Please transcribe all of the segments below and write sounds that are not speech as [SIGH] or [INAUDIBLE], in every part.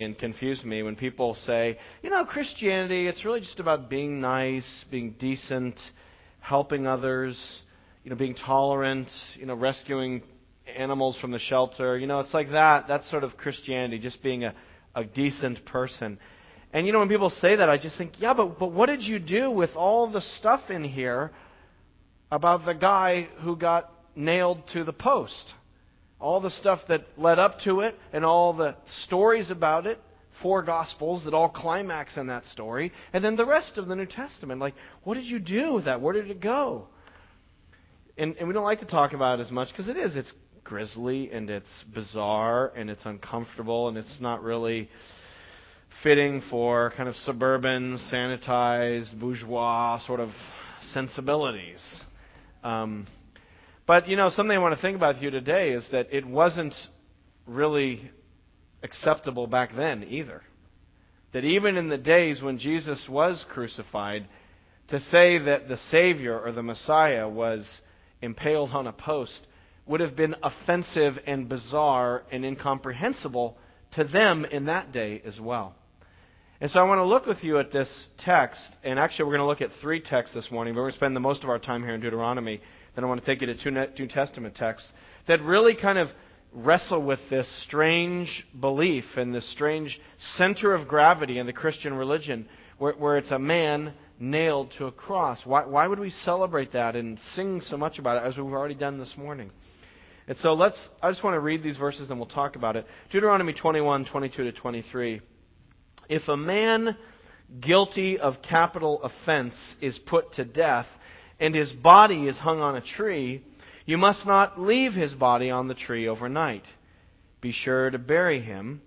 and confuse me when people say, you know, Christianity, it's really just about being nice, being decent, helping others, you know, being tolerant, you know, rescuing animals from the shelter. You know, it's like that. That's sort of Christianity, just being a, a decent person. And you know, when people say that, I just think, yeah, but, but what did you do with all the stuff in here about the guy who got nailed to the post? All the stuff that led up to it and all the stories about it, four gospels that all climax in that story, and then the rest of the New Testament. Like, what did you do with that? Where did it go? And, and we don't like to talk about it as much because it is. It's grisly and it's bizarre and it's uncomfortable and it's not really fitting for kind of suburban, sanitized, bourgeois sort of sensibilities. Um, but, you know, something I want to think about you today is that it wasn't really acceptable back then either. That even in the days when Jesus was crucified, to say that the Savior or the Messiah was impaled on a post would have been offensive and bizarre and incomprehensible to them in that day as well. And so I want to look with you at this text, and actually we're going to look at three texts this morning, but we're going to spend the most of our time here in Deuteronomy. Then I want to take you to two New Testament texts that really kind of wrestle with this strange belief and this strange center of gravity in the Christian religion where, where it's a man nailed to a cross. Why, why would we celebrate that and sing so much about it as we've already done this morning? And so let's, I just want to read these verses and we'll talk about it. Deuteronomy 21, 22 to 23. If a man guilty of capital offense is put to death, and his body is hung on a tree, you must not leave his body on the tree overnight. Be sure to bury him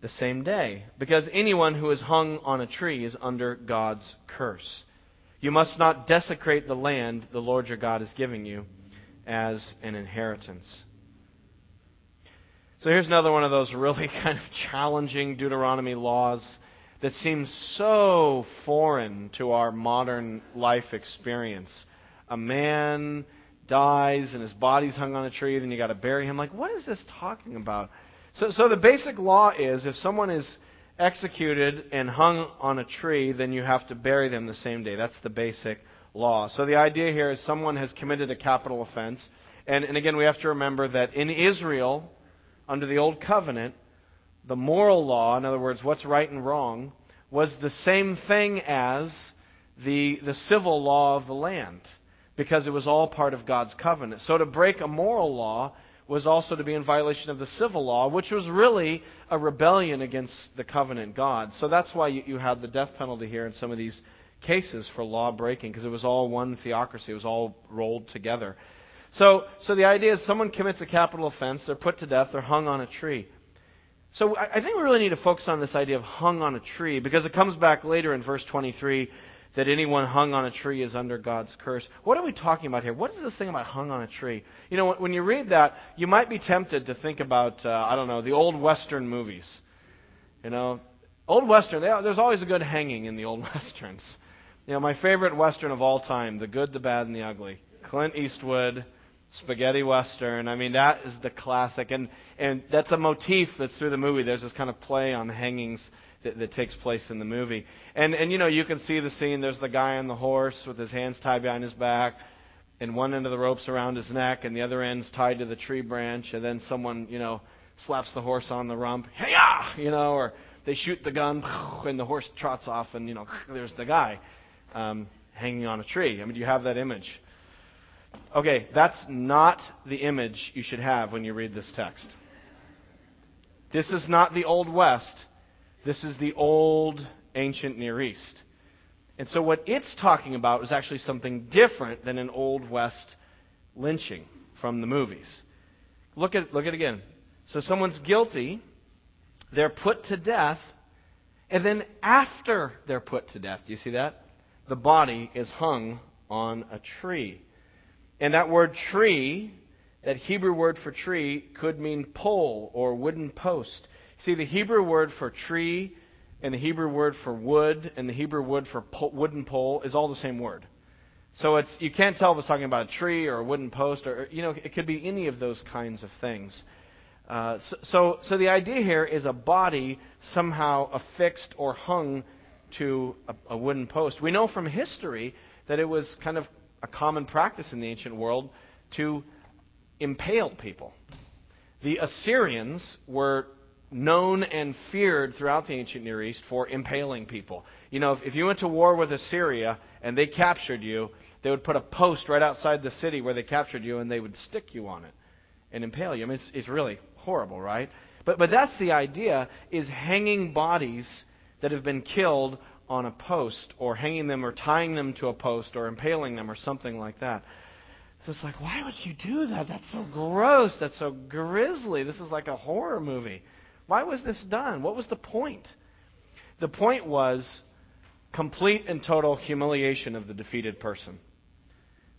the same day, because anyone who is hung on a tree is under God's curse. You must not desecrate the land the Lord your God is giving you as an inheritance. So here's another one of those really [LAUGHS] kind of challenging Deuteronomy laws that seems so foreign to our modern life experience. A man dies and his body's hung on a tree, then you got to bury him. Like, what is this talking about? So, so the basic law is if someone is executed and hung on a tree, then you have to bury them the same day. That's the basic law. So the idea here is someone has committed a capital offense. And, and again, we have to remember that in Israel, under the Old Covenant, the moral law, in other words, what's right and wrong, was the same thing as the, the civil law of the land because it was all part of God's covenant. So to break a moral law was also to be in violation of the civil law, which was really a rebellion against the covenant God. So that's why you, you had the death penalty here in some of these cases for law breaking, because it was all one theocracy. It was all rolled together. So, so the idea is someone commits a capital offense, they're put to death, they're hung on a tree. So I think we really need to focus on this idea of hung on a tree because it comes back later in verse 23 that anyone hung on a tree is under God's curse. What are we talking about here? What is this thing about hung on a tree? You know, when you read that, you might be tempted to think about, uh, I don't know, the old Western movies. You know, old Western, they, there's always a good hanging in the old [LAUGHS] Westerns. You know, my favorite Western of all time, The Good, the Bad, and the Ugly. Clint Eastwood, spaghetti western. I mean, that is the classic, and and that's a motif that's through the movie. There's this kind of play on hangings that, that takes place in the movie, and and you know you can see the scene. There's the guy on the horse with his hands tied behind his back, and one end of the rope's around his neck, and the other end's tied to the tree branch, and then someone you know slaps the horse on the rump, hey you know, or they shoot the gun, and the horse trots off, and you know [LAUGHS] there's the guy um, hanging on a tree. I mean, do you have that image? Okay, that's not the image you should have when you read this text. This is not the Old West. This is the old ancient Near East. And so what it's talking about is actually something different than an Old West lynching from the movies. Look at, look at it again. So someone's guilty, they're put to death, and then after they're put to death, do you see that? The body is hung on a tree. And that word tree, that Hebrew word for tree, could mean pole or wooden post. See, the Hebrew word for tree and the Hebrew word for wood and the Hebrew word for wooden pole is all the same word. So it's you can't tell if it's talking about a tree or a wooden post or you know it could be any of those kinds of things. Uh, so, so, so the idea here is a body somehow affixed or hung to a, a wooden post. We know from history that it was kind of a common practice in the ancient world to impale people. The Assyrians were known and feared throughout the ancient Near East for impaling people. You know, if, if you went to war with Assyria and they captured you, they would put a post right outside the city where they captured you and they would stick you on it and impale you. I mean, it's, it's really horrible, right? But, but that's the idea, is hanging bodies that have been killed on a post or hanging them or tying them to a post or impaling them or something like that. So it's like, why would you do that? That's so gross. That's so grisly. This is like a horror movie. Why was this done? What was the point? The point was complete and total humiliation of the defeated person.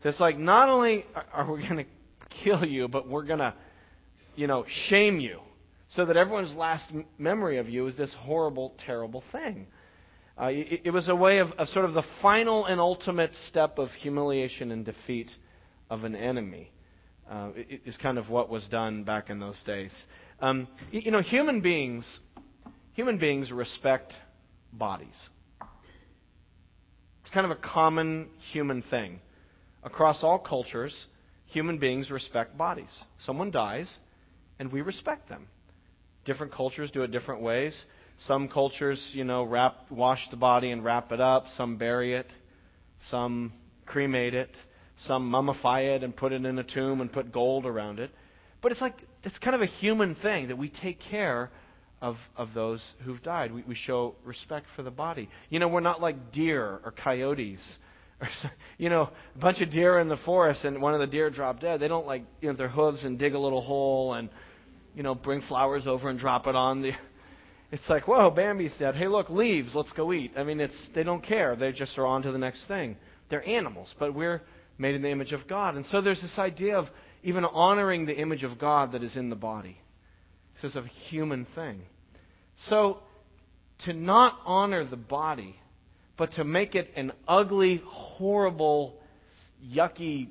It's like not only are we going to kill you, but we're going to, you know, shame you so that everyone's last memory of you is this horrible, terrible thing. Uh, it, it, was a way of, of sort of the final and ultimate step of humiliation and defeat of an enemy. Uh, is kind of what was done back in those days. Um, you know, human beings, human beings respect bodies. It's kind of a common human thing. Across all cultures, human beings respect bodies. Someone dies, and we respect them. Different cultures do it different ways. Some cultures, you know, wrap, wash the body and wrap it up. Some bury it. Some cremate it. Some mummify it and put it in a tomb and put gold around it. But it's like it's kind of a human thing that we take care of, of those who've died. We, we show respect for the body. You know, we're not like deer or coyotes. Or, [LAUGHS] you know, a bunch of deer in the forest and one of the deer dropped dead. They don't like, you know, their hooves and dig a little hole and, you know, bring flowers over and drop it on the. [LAUGHS] It's like, whoa, Bambi's dead. Hey, look, leaves. Let's go eat. I mean, it's they don't care. They just are on to the next thing. They're animals, but we're made in the image of God. And so there's this idea of even honoring the image of God that is in the body. This is a human thing. So, to not honor the body, but to make it an ugly, horrible, yucky,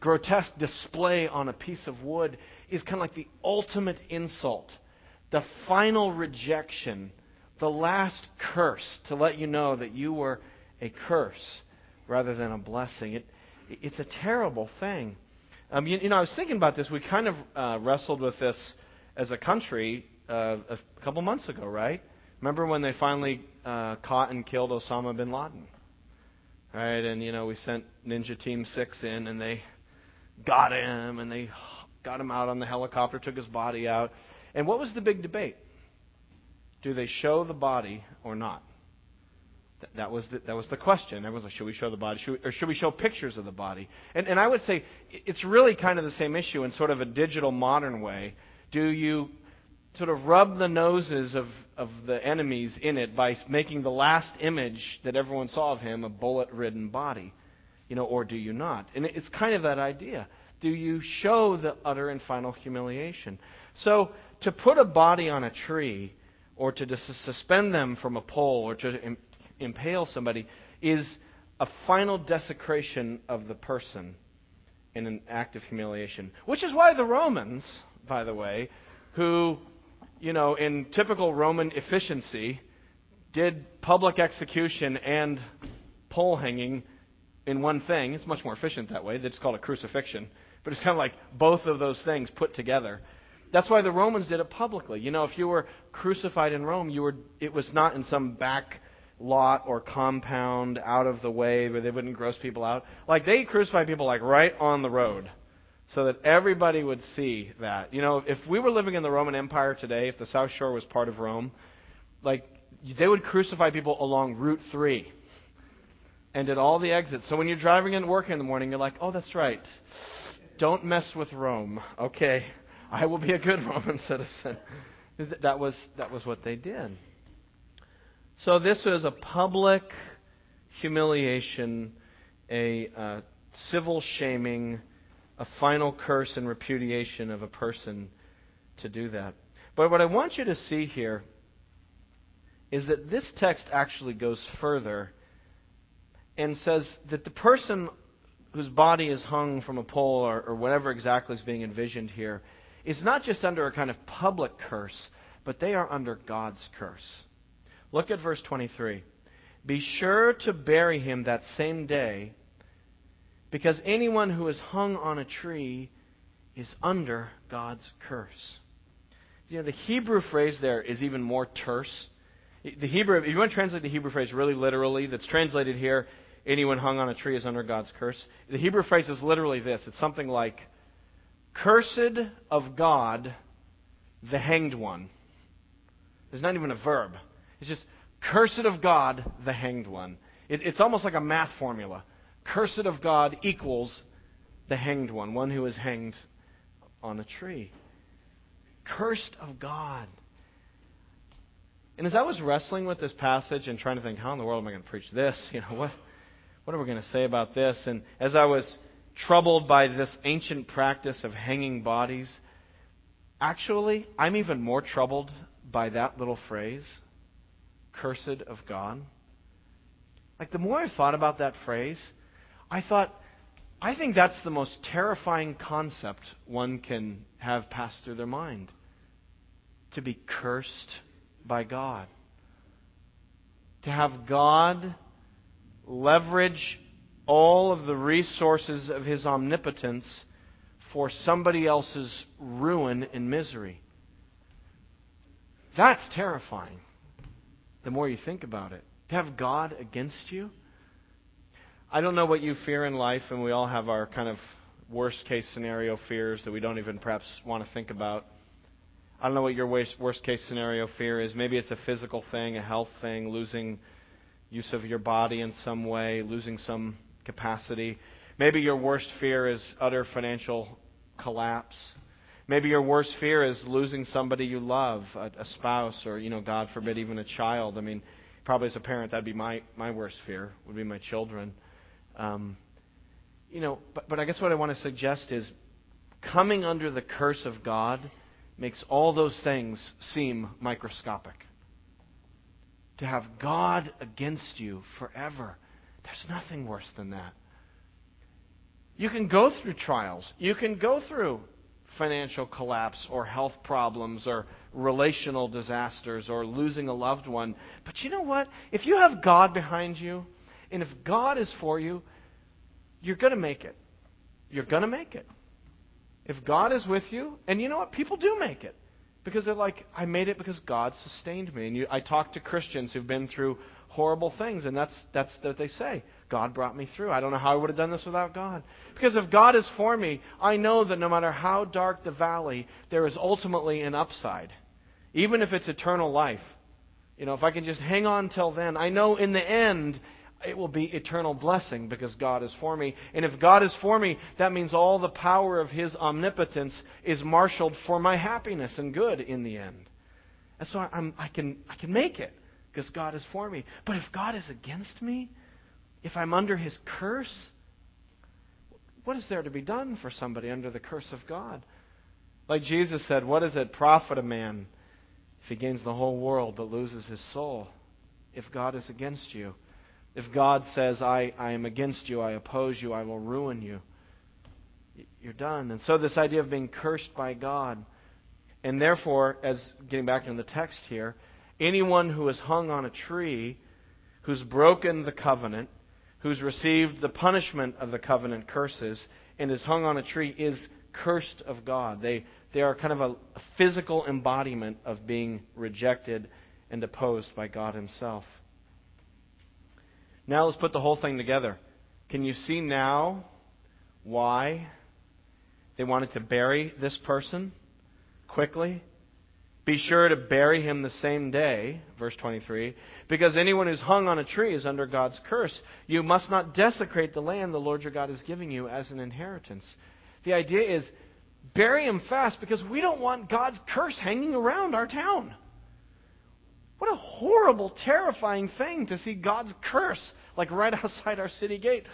grotesque display on a piece of wood is kind of like the ultimate insult, the final rejection, the last curse to let you know that you were a curse rather than a blessing. It, it's a terrible thing. Um, you, you, know, I was thinking about this. We kind of uh, wrestled with this as a country uh, a couple months ago, right? Remember when they finally uh, caught and killed Osama bin Laden? Right, and you know we sent Ninja Team Six in, and they got him, and they got him out on the helicopter, took his body out. And what was the big debate? Do they show the body or not? That was the, that was the question. Everyone's like, should we show the body, should we, or should we show pictures of the body? And, and I would say it's really kind of the same issue in sort of a digital modern way. Do you sort of rub the noses of, of the enemies in it by making the last image that everyone saw of him a bullet-ridden body, you know, or do you not? And it's kind of that idea. Do you show the utter and final humiliation? So to put a body on a tree or to suspend them from a pole or to um, impale somebody is a final desecration of the person in an act of humiliation. Which is why the Romans, by the way, who, you know, in typical Roman efficiency, did public execution and pole hanging in one thing. It's much more efficient that way. It's called a crucifixion. But it's kind of like both of those things put together. That's why the Romans did it publicly. You know, if you were crucified in Rome, you were it was not in some back lot or compound out of the way where they wouldn't gross people out. Like they crucified people like right on the road so that everybody would see that. You know, if we were living in the Roman Empire today, if the South Shore was part of Rome, like they would crucify people along Route 3 and at all the exits. So when you're driving into work in the morning, you're like, "Oh, that's right. Don't mess with Rome." Okay. I will be a good [LAUGHS] Roman citizen. That was that was what they did. So this was a public humiliation, a uh, civil shaming, a final curse and repudiation of a person to do that. But what I want you to see here is that this text actually goes further and says that the person whose body is hung from a pole or, or whatever exactly is being envisioned here is not just under a kind of public curse, but they are under God's curse. Look at verse 23. Be sure to bury him that same day, because anyone who is hung on a tree is under God's curse. You know, the Hebrew phrase there is even more terse. The Hebrew, if you want to translate the Hebrew phrase really literally, that's translated here, anyone hung on a tree is under God's curse. The Hebrew phrase is literally this. It's something like, Cursed of God, the hanged one. There's not even a verb. It's just, Cursed of God, the hanged one. It, it's almost like a math formula. Cursed of God equals the hanged one, one who is hanged on a tree. Cursed of God. And as I was wrestling with this passage and trying to think, how in the world am I going to preach this? [LAUGHS] You know, what, what are we going to say about this? And as I was troubled by this ancient practice of hanging bodies. Actually, I'm even more troubled by that little phrase, cursed of God. Like, the more I thought about that phrase, I thought, I think that's the most terrifying concept one can have pass through their mind. To be cursed by God. To have God leverage all of the resources of his omnipotence for somebody else's ruin and misery. That's terrifying the more you think about it. To have God against you. I don't know what you fear in life, and we all have our kind of worst case scenario fears that we don't even perhaps want to think about. I don't know what your worst case scenario fear is. Maybe it's a physical thing, a health thing, losing use of your body in some way, losing some capacity. Maybe your worst fear is utter financial collapse. Maybe your worst fear is losing somebody you love, a, a, spouse, or, you know, God forbid, even a child. I mean, probably as a parent, that'd be my, my worst fear, would be my children. Um, you know, but, but I guess what I want to suggest is coming under the curse of God makes all those things seem microscopic. To have God against you forever there's nothing worse than that. You can go through trials. You can go through financial collapse or health problems or relational disasters or losing a loved one. But you know what? If you have God behind you and if God is for you, you're going to make it. You're going to make it. If God is with you, and you know what? People do make it. Because they're like, I made it because God sustained me. And you, I talk to Christians who've been through horrible things. And that's, that's what they say. God brought me through. I don't know how I would have done this without God. Because if God is for me, I know that no matter how dark the valley, there is ultimately an upside. Even if it's eternal life. You know, if I can just hang on till then, I know in the end it will be eternal blessing because God is for me. And if God is for me, that means all the power of His omnipotence is marshaled for my happiness and good in the end. And so I'm, I, can, I can make it because God is for me. But if God is against me, if I'm under his curse, what is there to be done for somebody under the curse of God? Like Jesus said, what does it profit a man if he gains the whole world but loses his soul? If God is against you. If God says, I, I am against you, I oppose you, I will ruin you, you're done. And so, this idea of being cursed by God, and therefore, as getting back into the text here, Anyone who is hung on a tree, who's broken the covenant, who's received the punishment of the covenant curses, and is hung on a tree is cursed of God. They, they are kind of a, physical embodiment of being rejected and opposed by God Himself. Now let's put the whole thing together. Can you see now why they wanted to bury this person quickly? Be sure to bury him the same day, verse 23, because anyone who's hung on a tree is under God's curse. You must not desecrate the land the Lord your God is giving you as an inheritance. The idea is bury him fast because we don't want God's curse hanging around our town. What a horrible, terrifying thing to see God's curse like right [LAUGHS] outside our city gate.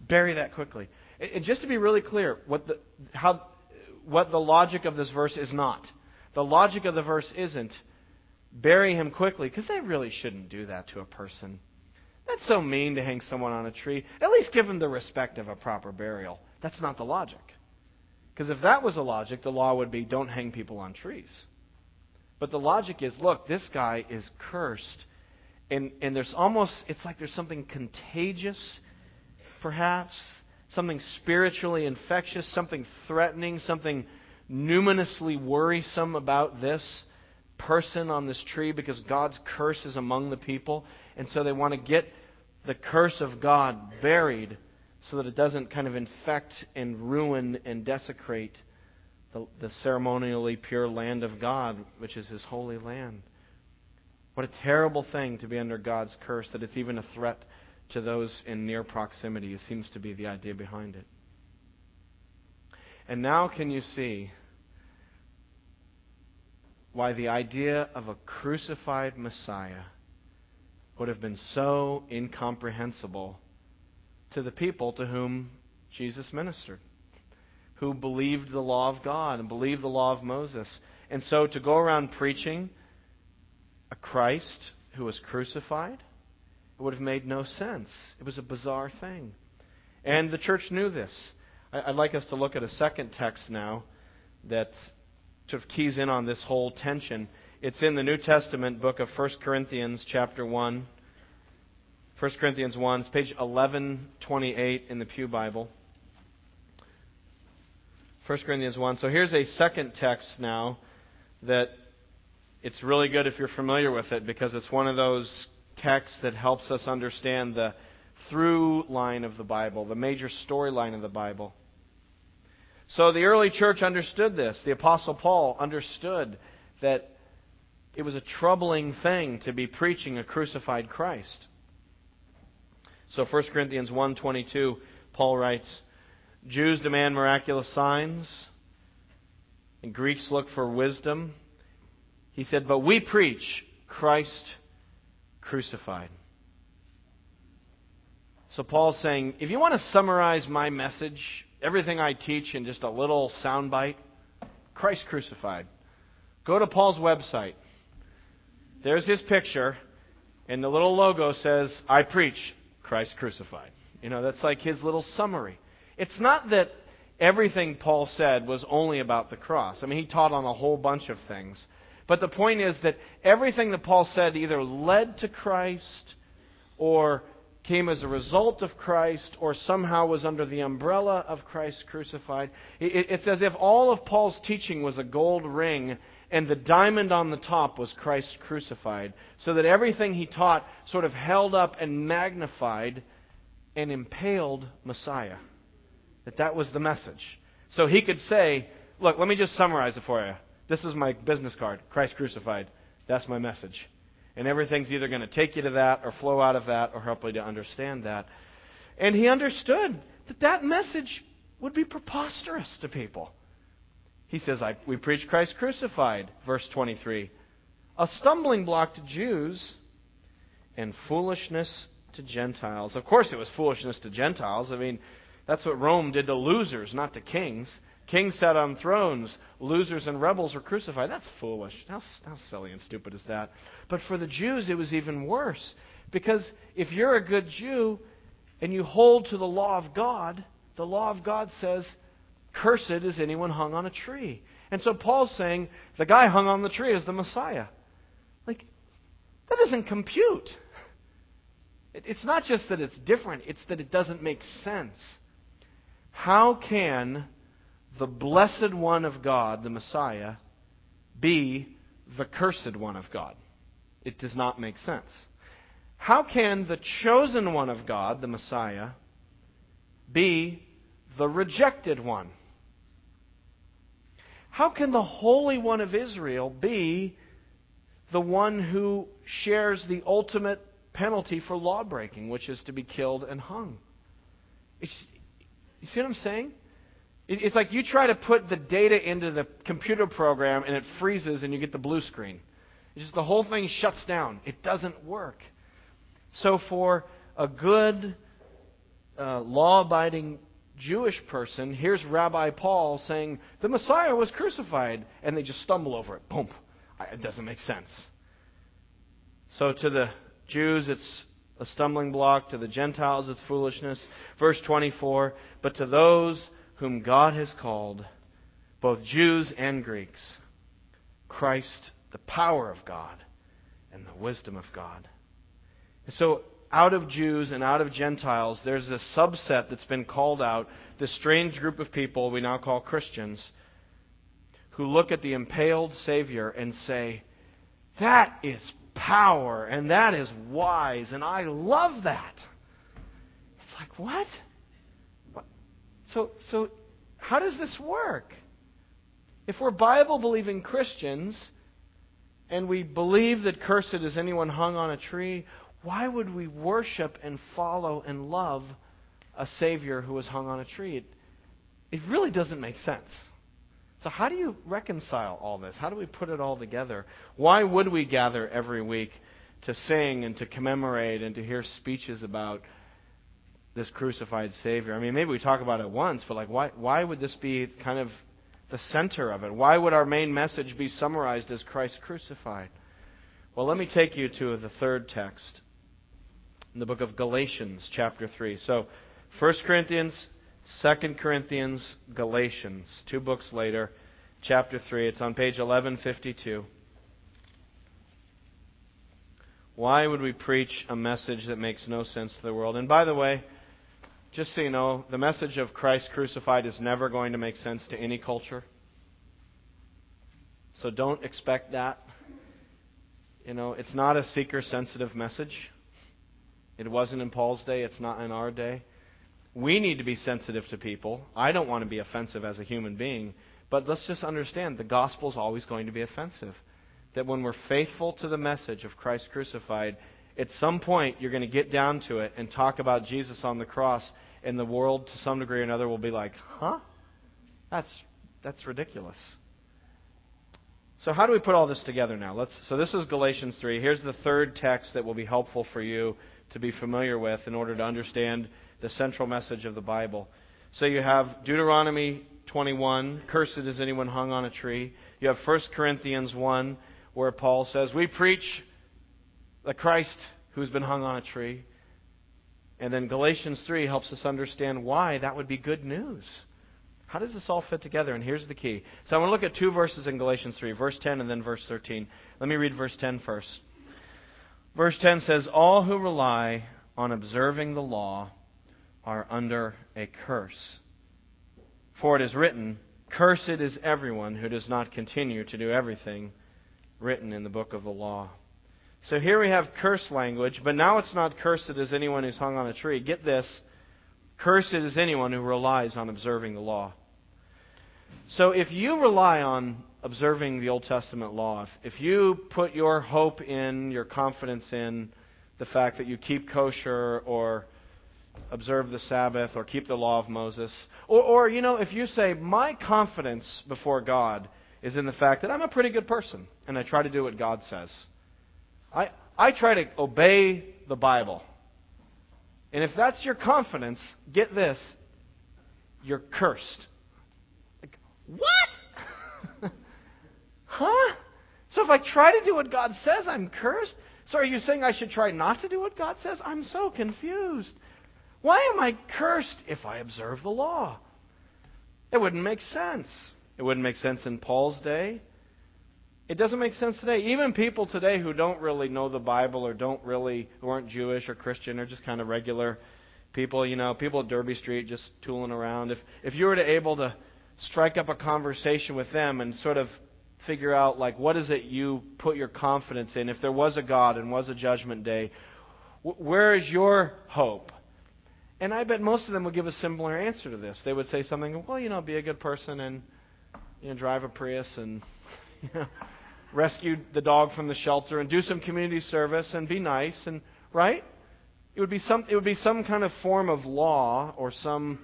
Bury that quickly. And just to be really clear, what the, how, what the logic of this verse is not. The logic of the verse isn't bury him quickly, because they really shouldn't do that to a person. That's so mean to hang someone on a tree. At least give him the respect of a proper burial. That's not the logic. Because if that was the logic, the law would be don't hang people on trees. But the logic is look, this guy is cursed. And, and there's almost, it's like there's something contagious, perhaps, something spiritually infectious, something threatening, something numinously worrisome about this person on this tree because God's curse is among the people. And so they want to get the curse of God buried so that it doesn't kind of infect and ruin and desecrate the, the ceremonially pure land of God, which is His holy land. What a terrible thing to be under God's curse, that it's even a threat to those in near proximity, seems to be the idea behind it. And now, can you see why the idea of a crucified Messiah would have been so incomprehensible to the people to whom Jesus ministered, who believed the law of God and believed the law of Moses. And so to go around preaching a Christ who was crucified, it would have made no sense. It was a bizarre thing. And the church knew this. I'd like us to look at a second text now that sort of keys in on this whole tension. It's in the New Testament book of 1 Corinthians, chapter 1. 1 Corinthians 1, it's page 1128 in the Pew Bible. 1 Corinthians 1. So here's a second text now that it's really good if you're familiar with it because it's one of those texts that helps us understand the through line of the Bible, the major storyline of the Bible. So the early church understood this. The Apostle Paul understood that it was a troubling thing to be preaching a crucified Christ. So 1 Corinthians 1:22, Paul writes, Jews demand miraculous signs, and Greeks look for wisdom. He said, "But we preach Christ crucified." So Paul's saying, if you want to summarize my message, everything I teach in just a little soundbite, Christ crucified. Go to Paul's website. There's his picture, and the little logo says, I preach Christ crucified. You know, that's like his little summary. It's not that everything Paul said was only about the cross. I mean, he taught on a whole bunch of things. But the point is that everything that Paul said either led to Christ or came as a result of Christ or somehow was under the umbrella of Christ crucified. It's as if all of Paul's teaching was a gold ring and the diamond on the top was Christ crucified, so that everything he taught sort of held up and magnified and impaled Messiah. That that was the message. So he could say, look, let me just summarize it for you. This is my business card, Christ crucified. That's my message. And everything's either going to take you to that or flow out of that or help you to understand that. And he understood that that message would be preposterous to people. He says, We preach Christ crucified, verse 23. A stumbling block to Jews and foolishness to Gentiles. Of course, it was foolishness to Gentiles. I mean, that's what Rome did to losers, not to kings. Kings sat on thrones. Losers and rebels were crucified. That's foolish. How, how silly and stupid is that? But for the Jews, it was even worse. Because if you're a good Jew and you hold to the law of God, the law of God says Cursed is anyone hung on a tree. And so Paul's saying the guy hung on the tree is the Messiah. Like, that doesn't compute. It's not just that it's different, it's that it doesn't make sense. How can the blessed one of God, the Messiah, be the cursed one of God? It does not make sense. How can the chosen one of God, the Messiah, be the rejected one? How can the Holy One of Israel be the one who shares the ultimate penalty for lawbreaking, which is to be killed and hung? You see what I'm saying? It's like you try to put the data into the computer program and it freezes and you get the blue screen. It's just the whole thing shuts down. It doesn't work. So for a good, uh, law-abiding Jewish person here's Rabbi Paul saying, the Messiah was crucified, and they just stumble over it. Boom. It doesn't make sense. So to the Jews, it's a stumbling block. To the Gentiles, it's foolishness. Verse 24 But to those whom God has called, both Jews and Greeks. Christ, the power of God and the wisdom of God. And so, out of Jews and out of Gentiles, there's a subset that's been called out, this strange group of people we now call Christians, who look at the impaled Savior and say, That is power, and that is wise, and I love that. It's like, what? So, so, how does this work? If we're Bible believing Christians, and we believe that cursed is anyone hung on a tree, why would we worship and follow and love a Savior who was hung on a tree? It, it really doesn't make sense. So, how do you reconcile all this? How do we put it all together? Why would we gather every week to sing and to commemorate and to hear speeches about this crucified Savior? I mean, maybe we talk about it once, but like, why, why would this be kind of the center of it? Why would our main message be summarized as Christ crucified? Well, let me take you to the third text in the book of Galatians, chapter 3. So, 1 Corinthians, 2 Corinthians, Galatians, two books later, chapter 3. It's on page 1152. Why would we preach a message that makes no sense to the world? And by the way, just so you know, the message of Christ crucified is never going to make sense to any culture. So don't expect that. You know, it's not a seeker sensitive message. It wasn't in Paul's day, it's not in our day. We need to be sensitive to people. I don't want to be offensive as a human being, but let's just understand the gospel is always going to be offensive. That when we're faithful to the message of Christ crucified, at some point you're going to get down to it and talk about Jesus on the cross, and the world, to some degree or another, will be like, huh? That's, that's ridiculous. So how do we put all this together now? Let's, so this is Galatians 3. Here's the third text that will be helpful for you to be familiar with in order to understand the central message of the Bible. So you have Deuteronomy 21, cursed is anyone hung on a tree. You have 1 Corinthians 1, where Paul says, We preach the Christ who's been hung on a tree. And then Galatians 3 helps us understand why that would be good news. How does this all fit together? And here's the key. So I want to look at two verses in Galatians 3, verse 10 and then verse 13. Let me read verse 10 first. Verse 10 says, All who rely on observing the law are under a curse. For it is written, Cursed is everyone who does not continue to do everything written in the book of the law. So here we have curse language, but now it's not cursed as anyone who's hung on a tree. Get this. Cursed is anyone who relies on observing the law. So if you rely on observing the Old Testament law, if, you put your hope in, your confidence in the fact that you keep kosher or observe the Sabbath or keep the law of Moses, or, or, you know, if you say, my confidence before God is in the fact that I'm a pretty good person and I try to do what God says. I, I try to obey the Bible. And if that's your confidence, get this, you're cursed. Like, what? [LAUGHS] Huh? So if I try to do what God says, I'm cursed? So are you saying I should try not to do what God says? I'm so confused. Why am I cursed if I observe the law? It wouldn't make sense. It wouldn't make sense in Paul's day. It doesn't make sense today. Even people today who don't really know the Bible or don't really, who aren't Jewish or Christian or just kind of regular people, you know, people at Derby Street just tooling around. If, if you were to able to strike up a conversation with them and sort of figure out like what is it you put your confidence in if there was a god and was a judgment day where is your hope and i bet most of them would give a similar answer to this they would say something well you know be a good person and you know drive a prius and [LAUGHS] you know rescue the dog from the shelter and do some community service and be nice and right it would be some it would be some kind of form of law or some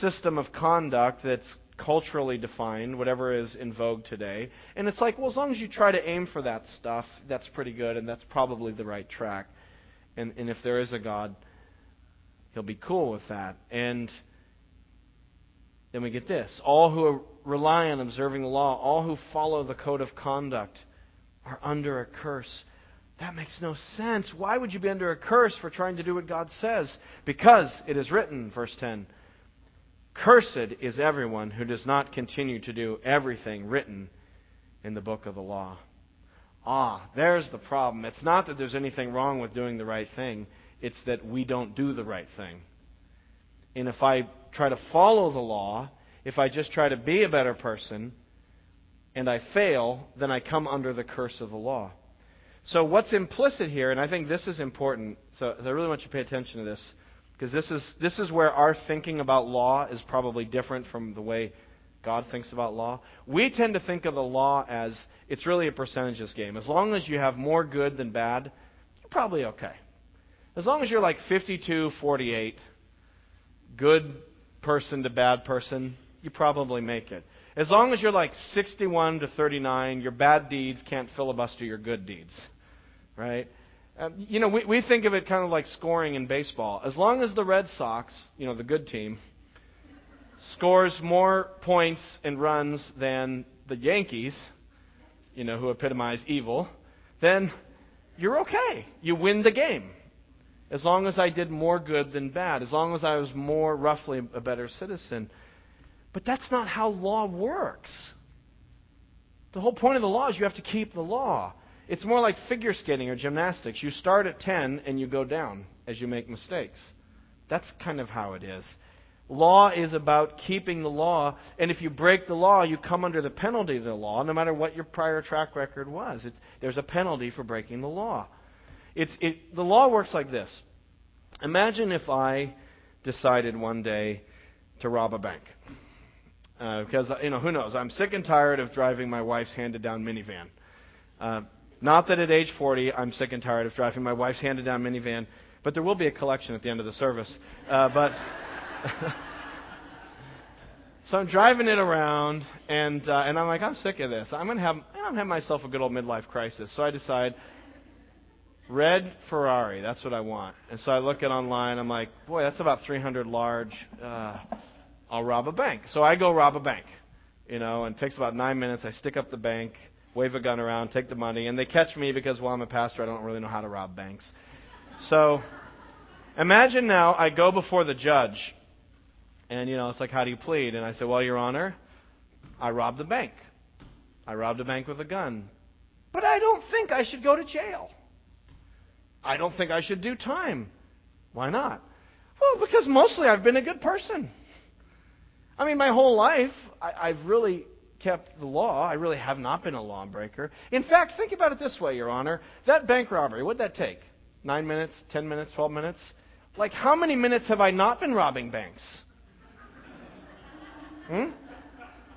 system of conduct that's culturally defined, whatever is in vogue today. And it's like, well, as long as you try to aim for that stuff, that's pretty good, and that's probably the right track. And, and if there is a God, he'll be cool with that. And then we get this all who rely on observing the law, all who follow the code of conduct, are under a curse. That makes no sense. Why would you be under a curse for trying to do what God says? Because it is written, verse 10 Cursed is everyone who does not continue to do everything written in the book of the law. Ah, there's the problem. It's not that there's anything wrong with doing the right thing, it's that we don't do the right thing. And if I try to follow the law, if I just try to be a better person, and I fail, then I come under the curse of the law. So, what's implicit here, and I think this is important, so I really want you to pay attention to this, because this is, this is where our thinking about law is probably different from the way God thinks about law. We tend to think of the law as it's really a percentages game. As long as you have more good than bad, you're probably okay. As long as you're like 52 48, good person to bad person, you probably make it. As long as you're like 61 to 39, your bad deeds can't filibuster your good deeds. Right? Um, you know, we, we think of it kind of like scoring in baseball. As long as the Red Sox, you know, the good team, scores more points and runs than the Yankees, you know, who epitomize evil, then you're okay. You win the game. As long as I did more good than bad, as long as I was more roughly a better citizen. But that's not how law works. The whole point of the law is you have to keep the law. It's more like figure skating or gymnastics. You start at 10 and you go down as you make mistakes. That's kind of how it is. Law is about keeping the law, and if you break the law, you come under the penalty of the law, no matter what your prior track record was. It's, there's a penalty for breaking the law. It, the law works like this. Imagine if I decided one day to rob a bank. Uh, because, you know, who knows? I'm sick and tired of driving my wife's handed down minivan. Uh, not that at age 40 I'm sick and tired of driving my wife's handed down minivan, but there will be a collection at the end of the service. Uh, but. [LAUGHS] so I'm driving it around, and uh, and I'm like, I'm sick of this. I'm gonna have I'm gonna have myself a good old midlife crisis. So I decide, red Ferrari. That's what I want. And so I look it online. I'm like, boy, that's about 300 large. Uh, I'll rob a bank. So I go rob a bank. You know, and it takes about nine minutes. I stick up the bank, wave a gun around, take the money, and they catch me because, well, I'm a pastor. I don't really know how to rob banks. So imagine now I go before the judge and, you know, it's like, how do you plead? And I say, well, Your Honor, I robbed the bank. I robbed a bank with a gun. But I don't think I should go to jail. I don't think I should do time. Why not? Well, because mostly I've been a good person. I mean, my whole life, I, have really kept the law. I really have not been a lawbreaker. In fact, think about it this way, Your Honor. That bank robbery, what'd that take? Nine minutes, ten minutes, twelve minutes? Like, how many minutes have I not been robbing banks? Hmm?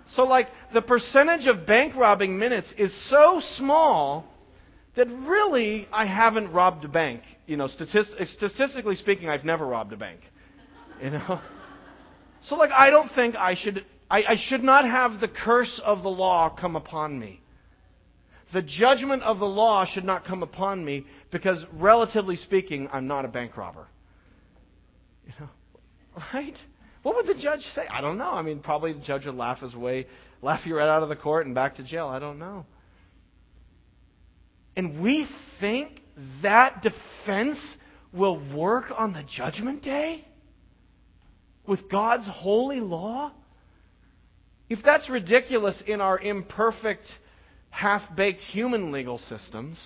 So, like, the percentage of bank robbing minutes is so small that really I haven't robbed a bank. You know, statist- statistically speaking, I've never robbed a bank. You know? So, like, I don't think I should, I, I should not have the curse of the law come upon me. The judgment of the law should not come upon me because, relatively speaking, I'm not a bank robber. You know? Right? What would the judge say? I don't know. I mean, probably the judge would laugh his way, laugh you right out of the court and back to jail. I don't know. And we think that defense will work on the judgment day? With God's holy law? If that's ridiculous in our imperfect, half baked human legal systems,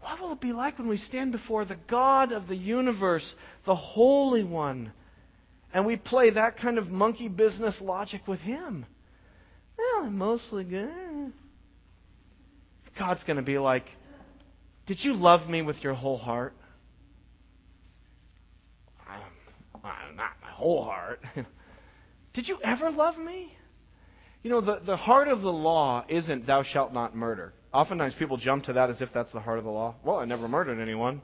what will it be like when we stand before the God of the universe, the Holy One? And we play that kind of monkey business logic with Him. Well, I'm mostly good. God's going to be like, Did you love me with your whole heart? Not my whole heart. [LAUGHS] Did you ever love me? You know, the, the heart of the law isn't thou shalt not murder. Oftentimes people jump to that as if that's the heart of the law. Well, I never murdered anyone.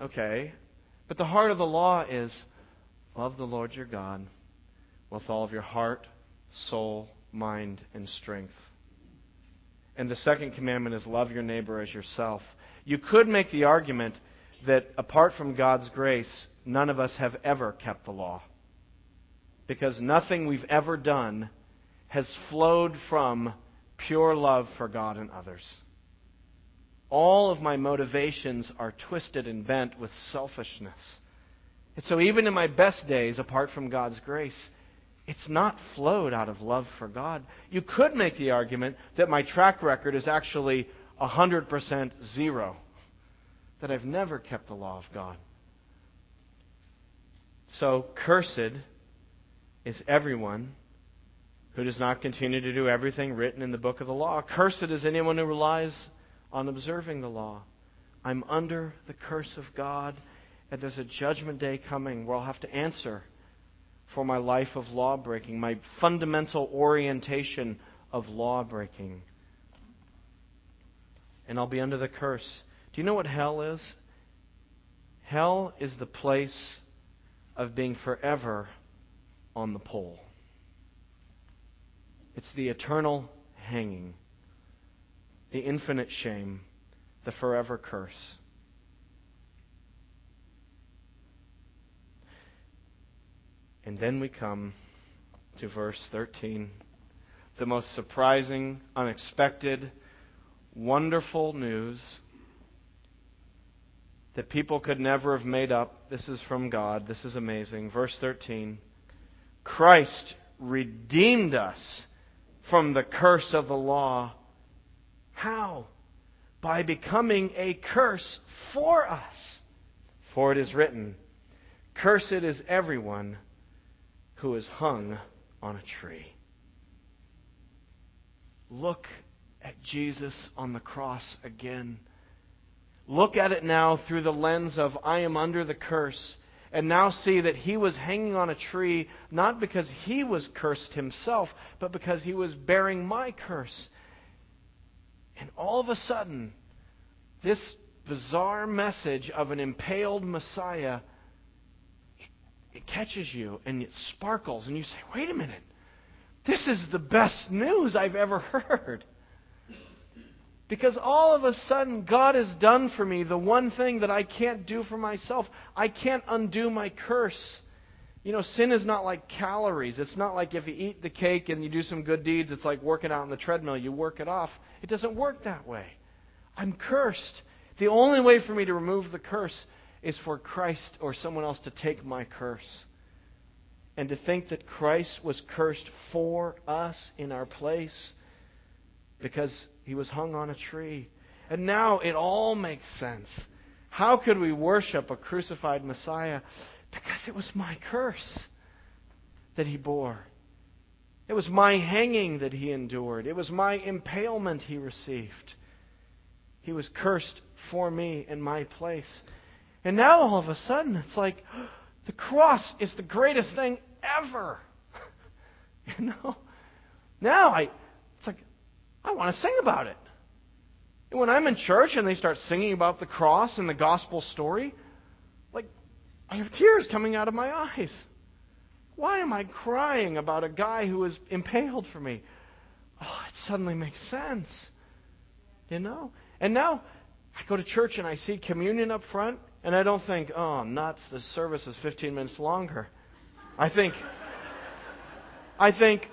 Okay. But the heart of the law is Love the Lord your God with all of your heart, soul, mind, and strength. And the second commandment is love your neighbor as yourself. You could make the argument that apart from God's grace, none of us have ever kept the law. Because nothing we've ever done has flowed from pure love for God and others. All of my motivations are twisted and bent with selfishness And so, even in my best days, apart from God's grace, it's not flowed out of love for God. You could make the argument that my track record is actually 100% zero, that I've never kept the law of God. So, cursed is everyone who does not continue to do everything written in the book of the law. Cursed is anyone who relies on observing the law. I'm under the curse of God, and there's a judgment day coming where I'll have to answer for my life of law breaking, my fundamental orientation of law breaking. And I'll be under the curse. Do you know what hell is? Hell is the place of being forever on the pole. It's the eternal hanging, the infinite shame, the forever curse. And then we come to verse 13. The most surprising, unexpected, wonderful news that people could never have made up. This is from God. This is amazing. Verse 13 Christ redeemed us from the curse of the law. How? By becoming a curse for us. For it is written, Cursed is everyone who is hung on a tree. Look at Jesus on the cross again. Look at it now through the lens of I am under the curse, and now see that he was hanging on a tree not because he was cursed himself, but because he was bearing my curse. And all of a sudden, this bizarre message of an impaled Messiah it catches you and it sparkles, and you say, wait a minute, this is the best news I've ever [LAUGHS] heard. Because all of a sudden, God has done for me the one thing that I can't do for myself. I can't undo my curse. You know, sin is not like calories. It's not like if you eat the cake and you do some good deeds, it's like working out on the treadmill. You work it off. It doesn't work that way. I'm cursed. The only way for me to remove the curse is for Christ or someone else to take my curse. And to think that Christ was cursed for us in our place because he was hung on a tree. And now it all makes sense. How could we worship a crucified Messiah? Because it was my curse that he bore. It was my hanging that he endured. It was my impalement he received. He was cursed for me in my place. And now all of a sudden, it's like [GASPS] the cross is the greatest thing ever. [LAUGHS] you know? Now I, I want to sing about it. And when I'm in church and they start singing about the cross and the gospel story, like, I have tears coming out of my eyes. Why am I crying about a guy who was impaled for me? Oh, it suddenly makes sense. You know? And now I go to church and I see communion up front, and I don't think, oh, nuts, the service is 15 minutes longer. I think, I think,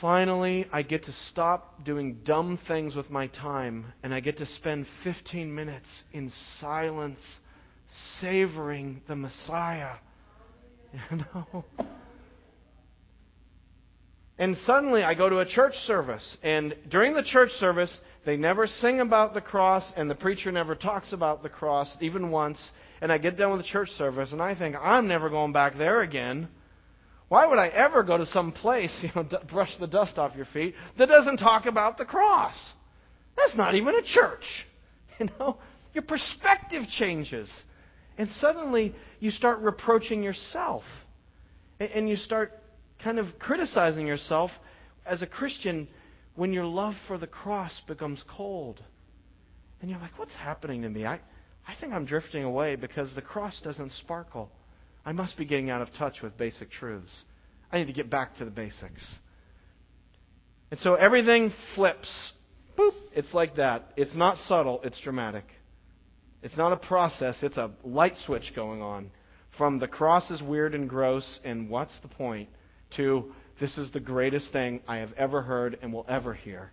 finally, I get to stop doing dumb things with my time, and I get to spend 15 minutes in silence, savoring the Messiah. [LAUGHS] You know? And suddenly I go to a church service, and during the church service, they never sing about the cross, and the preacher never talks about the cross, even once. And I get done with the church service, and I think, I'm never going back there again. Why would I ever go to some place, [LAUGHS] you know, d- brush the dust off your feet, that doesn't talk about the cross? That's not even a church. [LAUGHS] You know, your perspective changes. And suddenly you start reproaching yourself. And, and you start kind of criticizing yourself as a Christian when your love for the cross becomes cold. And you're like, what's happening to me? I, I think I'm drifting away because the cross doesn't sparkle. I must be getting out of touch with basic truths. I need to get back to the basics. And so everything flips. Boop. It's like that. It's not subtle, it's dramatic. It's not a process, it's a light switch going on. From the cross is weird and gross, and what's the point? to this is the greatest thing I have ever heard and will ever hear.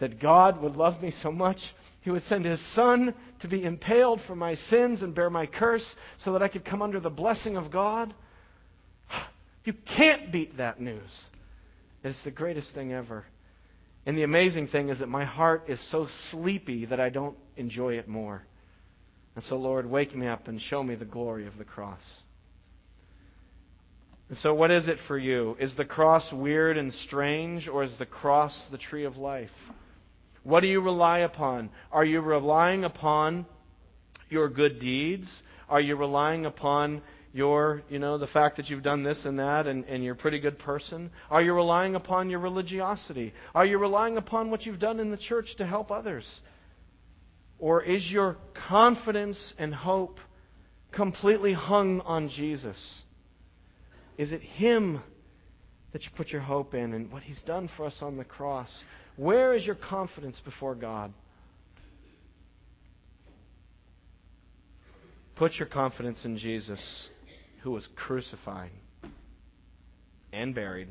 That God would love me so much, He would send His Son to be impaled for my sins and bear my curse so that I could come under the blessing of God. [SIGHS] You can't beat that news. It's the greatest thing ever. And the amazing thing is that my heart is so sleepy that I don't enjoy it more. And so, Lord, wake me up and show me the glory of the cross. And so, what is it for you? Is the cross weird and strange, or is the cross the tree of life? What do you rely upon? Are you relying upon your good deeds? Are you relying upon your, you know, the fact that you've done this and that and, and you're a pretty good person? Are you relying upon your religiosity? Are you relying upon what you've done in the church to help others? Or is your confidence and hope completely hung on Jesus? Is it Him that you put your hope in and what He's done for us on the cross? Where is your confidence before God? Put your confidence in Jesus, who was crucified and buried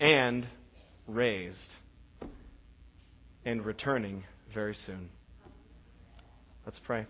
and raised and returning very soon. Let's pray.